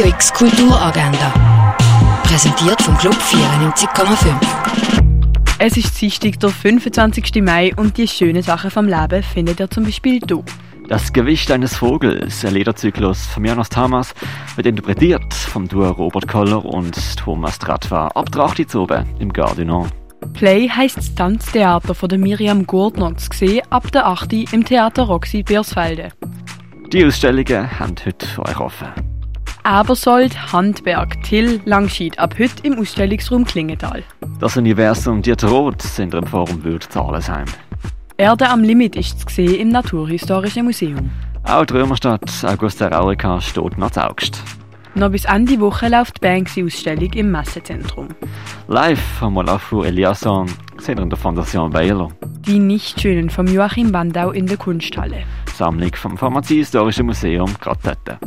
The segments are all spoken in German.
Radio X Kulturagenda. Präsentiert vom Club 94,5. Es ist Dienstag, der 25. Mai und die schönen Sachen vom Leben findet ihr zum Beispiel hier. Das Gewicht eines Vogels, ein Lederzyklus von Janos Tamas, wird interpretiert vom Duo Robert Koller und Thomas Tratwa ab 8 oben im Gardinon. Play heisst das Tanztheater von der Miriam Gurtner zu sehen ab der 8 im Theater Roxy Biersfelde. Die Ausstellungen haben heute für euch offen. Abersold, Handwerk, Till, Langschied ab heute im Ausstellungsraum Klingenthal. Das Universum Dieter Roth sind im Forum Wild Zahlenheim. Erde am Limit ist zu sehen im Naturhistorischen Museum. Auch die Römerstadt Augusta Raurica steht noch zu August. Noch bis Ende Woche läuft die Banksy-Ausstellung im Messezentrum. Live haben wir Lafu Eliasson gesehen in der Fondation Baylor. Die Nichtschönen vom Joachim Bandau in der Kunsthalle. Sammlung vom Pharmaziehistorischen Museum gerade dort.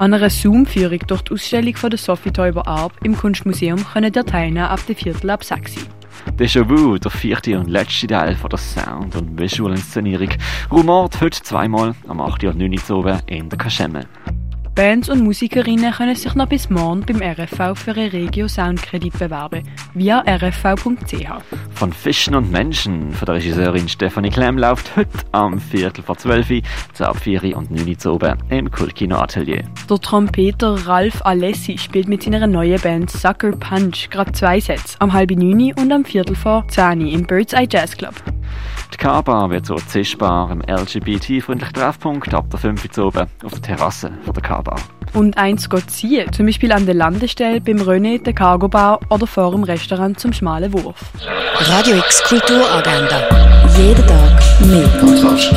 An einer Zoom-Führung durch die Ausstellung von der Sophie Teuber Arp im Kunstmuseum können ihr teilnehmen ab der Viertel ab 6 Uhr. Déjà-vu, der vierte und letzte Teil von der Sound- und Visual-Inszenierung, rumort heute zweimal am 8. und 9. Uhr in der Kaschemme. Bands und Musikerinnen können sich noch bis morgen beim RFV für einen Regio Soundkredit bewerben, via rfv.ch. Von Fischen und Menschen von der Regisseurin Stefanie Klemm läuft heute am Viertel vor 12 Uhr, zu ab 4 und 9 Uhr oben im Kultkino Atelier. Der Trompeter Ralf Alessi spielt mit seiner neuen Band Sucker Punch gerade zwei Sets, am halb 9 und am Viertel vor 10 im Bird's Eye Jazz Club. Die K-Bar wird so zischbar im LGBT-freundlichen Treffpunkt ab der 5 Uhr oben auf der Terrasse von der K-Bar. Und eins geht ziehen, zum Beispiel an der Landestelle, beim René, der Cargo Bar oder vor dem Restaurant zum schmalen Wurf. Radio X Kulturagenda. Jeden Tag mehr. Kontrast.